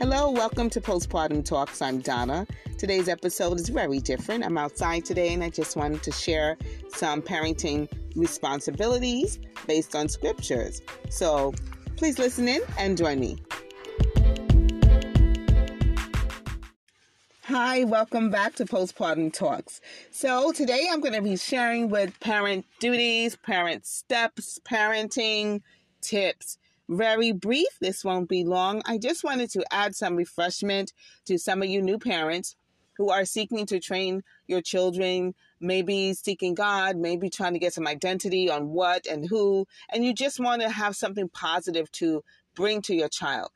Hello, welcome to Postpartum Talks. I'm Donna. Today's episode is very different. I'm outside today and I just wanted to share some parenting responsibilities based on scriptures. So please listen in and join me. Hi, welcome back to Postpartum Talks. So, today I'm going to be sharing with parent duties, parent steps, parenting tips, very brief. This won't be long. I just wanted to add some refreshment to some of you new parents who are seeking to train your children, maybe seeking God, maybe trying to get some identity on what and who, and you just want to have something positive to bring to your child.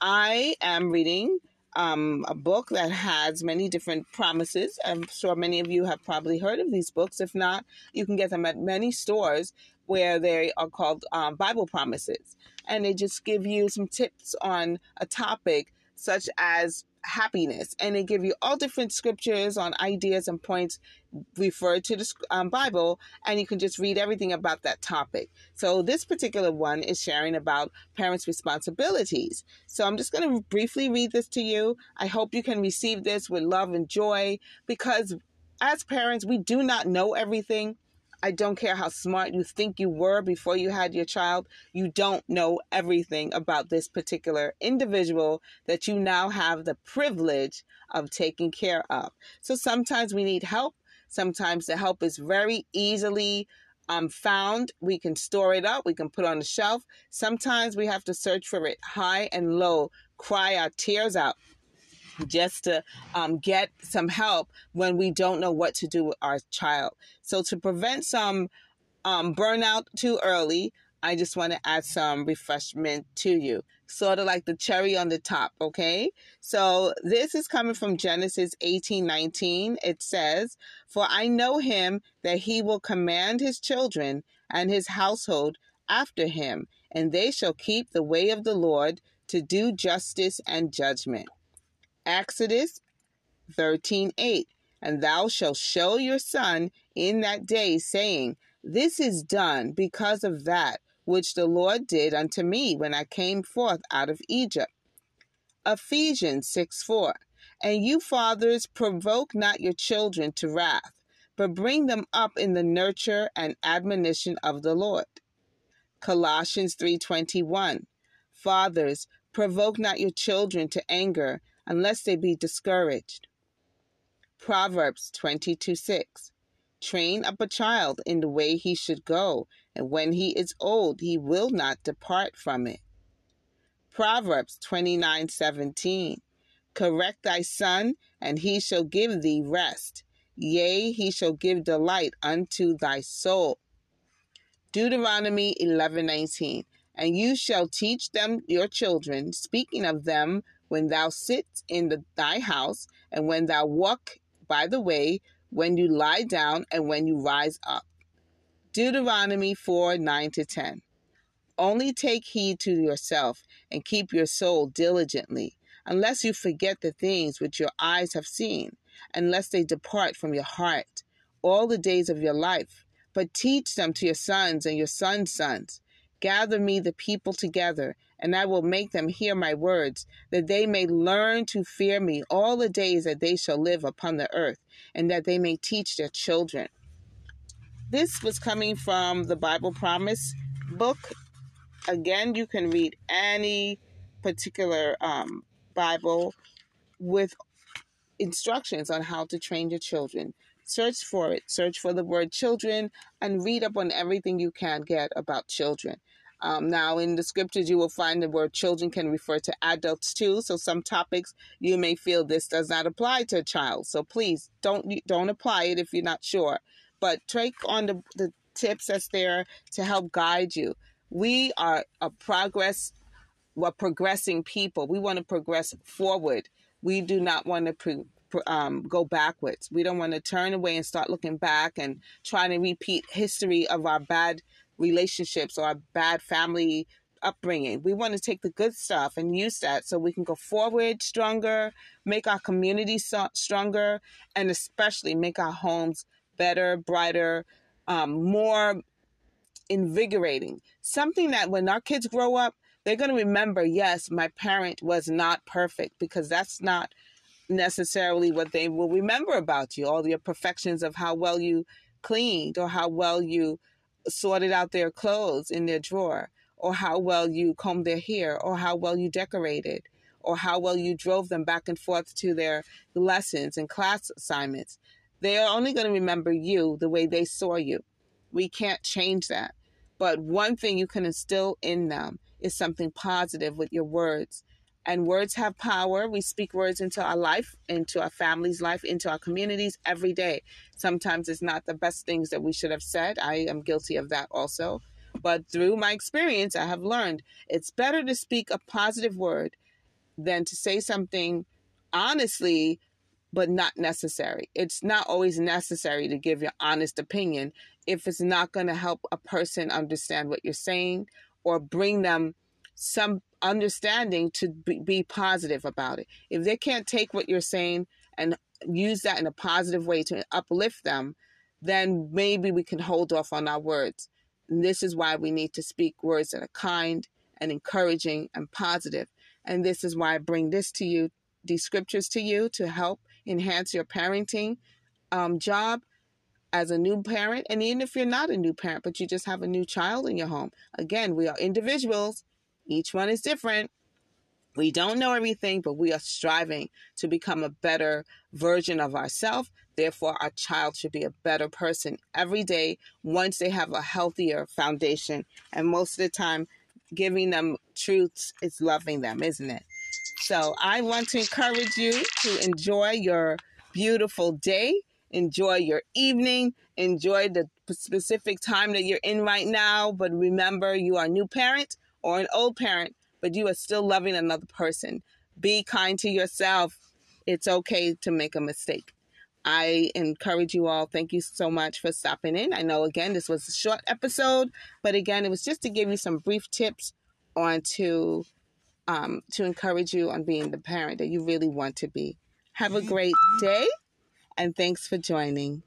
I am reading um, a book that has many different promises. I'm sure many of you have probably heard of these books. If not, you can get them at many stores where they are called um, Bible promises. And they just give you some tips on a topic such as happiness. And they give you all different scriptures on ideas and points referred to the um, Bible, and you can just read everything about that topic. So, this particular one is sharing about parents' responsibilities. So, I'm just going to briefly read this to you. I hope you can receive this with love and joy because as parents, we do not know everything. I don't care how smart you think you were before you had your child, you don't know everything about this particular individual that you now have the privilege of taking care of. So sometimes we need help. Sometimes the help is very easily um, found. We can store it up, we can put on the shelf. Sometimes we have to search for it high and low, cry our tears out just to um, get some help when we don't know what to do with our child. So, to prevent some um, burnout too early, I just want to add some refreshment to you, sort of like the cherry on the top, okay? So, this is coming from Genesis 18 19. It says, For I know him that he will command his children and his household after him, and they shall keep the way of the Lord to do justice and judgment. Exodus 13 8. And thou shalt show your son in that day, saying, This is done because of that which the Lord did unto me when I came forth out of Egypt. Ephesians 6 4. And you fathers provoke not your children to wrath, but bring them up in the nurture and admonition of the Lord. Colossians 3:21 Fathers provoke not your children to anger unless they be discouraged. Proverbs 22 6. Train up a child in the way he should go, and when he is old, he will not depart from it. Proverbs 29 17. Correct thy son, and he shall give thee rest. Yea, he shall give delight unto thy soul. Deuteronomy 11:19 And you shall teach them your children, speaking of them when thou sit in the, thy house, and when thou walk by the way, when you lie down, and when you rise up. Deuteronomy 4 9 to 10. Only take heed to yourself and keep your soul diligently, unless you forget the things which your eyes have seen, unless they depart from your heart all the days of your life. But teach them to your sons and your sons' sons. Gather me the people together and I will make them hear my words, that they may learn to fear me all the days that they shall live upon the earth, and that they may teach their children. This was coming from the Bible Promise book. Again, you can read any particular um, Bible with instructions on how to train your children. Search for it. Search for the word children and read up on everything you can get about children. Um, now, in the scriptures, you will find the word children can refer to adults too. So, some topics you may feel this does not apply to a child. So, please don't don't apply it if you're not sure. But take on the, the tips that's there to help guide you. We are a progress, we're progressing people. We want to progress forward. We do not want to pre, um, go backwards. We don't want to turn away and start looking back and trying to repeat history of our bad relationships or a bad family upbringing. We want to take the good stuff and use that so we can go forward stronger, make our community so- stronger, and especially make our homes better, brighter, um, more invigorating. Something that when our kids grow up, they're going to remember, yes, my parent was not perfect because that's not necessarily what they will remember about you, all your perfections of how well you cleaned or how well you sorted out their clothes in their drawer or how well you combed their hair or how well you decorated or how well you drove them back and forth to their lessons and class assignments. They are only going to remember you the way they saw you. We can't change that. But one thing you can instill in them is something positive with your words. And words have power. We speak words into our life, into our family's life, into our communities every day. Sometimes it's not the best things that we should have said. I am guilty of that also. But through my experience, I have learned it's better to speak a positive word than to say something honestly but not necessary. It's not always necessary to give your honest opinion if it's not going to help a person understand what you're saying or bring them some understanding to be, be, positive about it. If they can't take what you're saying and use that in a positive way to uplift them, then maybe we can hold off on our words. And this is why we need to speak words that are kind and encouraging and positive. And this is why I bring this to you, these scriptures to you to help enhance your parenting um, job as a new parent. And even if you're not a new parent, but you just have a new child in your home, again, we are individuals, each one is different. We don't know everything, but we are striving to become a better version of ourselves. Therefore, our child should be a better person every day once they have a healthier foundation. And most of the time, giving them truths is loving them, isn't it? So I want to encourage you to enjoy your beautiful day, enjoy your evening, enjoy the specific time that you're in right now. But remember, you are a new parent or an old parent, but you are still loving another person. Be kind to yourself. It's okay to make a mistake. I encourage you all. Thank you so much for stopping in. I know, again, this was a short episode, but again, it was just to give you some brief tips on to um, to encourage you on being the parent that you really want to be. Have a great day, and thanks for joining.